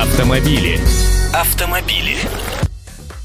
Автомобили. Автомобили.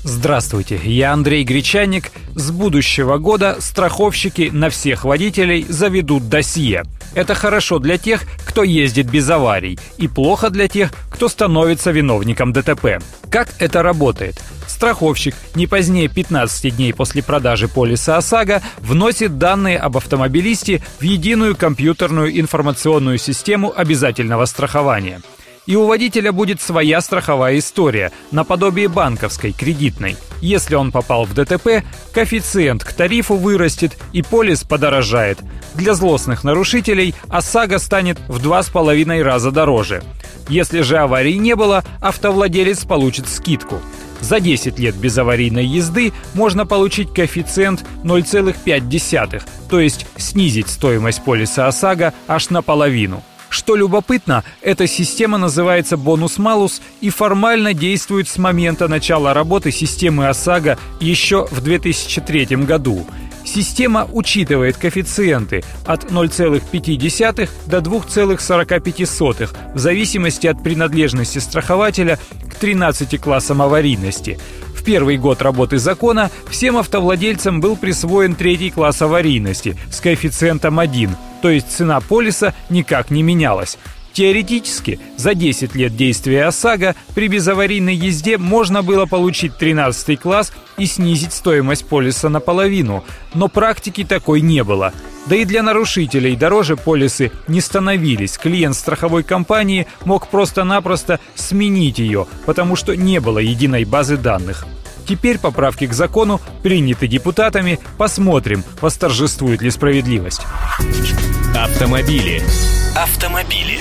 Здравствуйте, я Андрей Гречаник. С будущего года страховщики на всех водителей заведут досье. Это хорошо для тех, кто ездит без аварий, и плохо для тех, кто становится виновником ДТП. Как это работает? Страховщик не позднее 15 дней после продажи полиса ОСАГО вносит данные об автомобилисте в единую компьютерную информационную систему обязательного страхования – и у водителя будет своя страховая история, наподобие банковской, кредитной. Если он попал в ДТП, коэффициент к тарифу вырастет и полис подорожает. Для злостных нарушителей ОСАГО станет в два с половиной раза дороже. Если же аварии не было, автовладелец получит скидку. За 10 лет без аварийной езды можно получить коэффициент 0,5, то есть снизить стоимость полиса ОСАГО аж наполовину. Что любопытно, эта система называется бонус-малус и формально действует с момента начала работы системы ОСАГО еще в 2003 году. Система учитывает коэффициенты от 0,5 до 2,45 в зависимости от принадлежности страхователя к 13 классам аварийности. В первый год работы закона всем автовладельцам был присвоен третий класс аварийности с коэффициентом 1, то есть цена полиса никак не менялась. Теоретически, за 10 лет действия ОСАГО при безаварийной езде можно было получить 13 класс и снизить стоимость полиса наполовину, но практики такой не было. Да и для нарушителей дороже полисы не становились. Клиент страховой компании мог просто-напросто сменить ее, потому что не было единой базы данных. Теперь поправки к закону приняты депутатами. Посмотрим, восторжествует ли справедливость. Автомобили. Автомобили.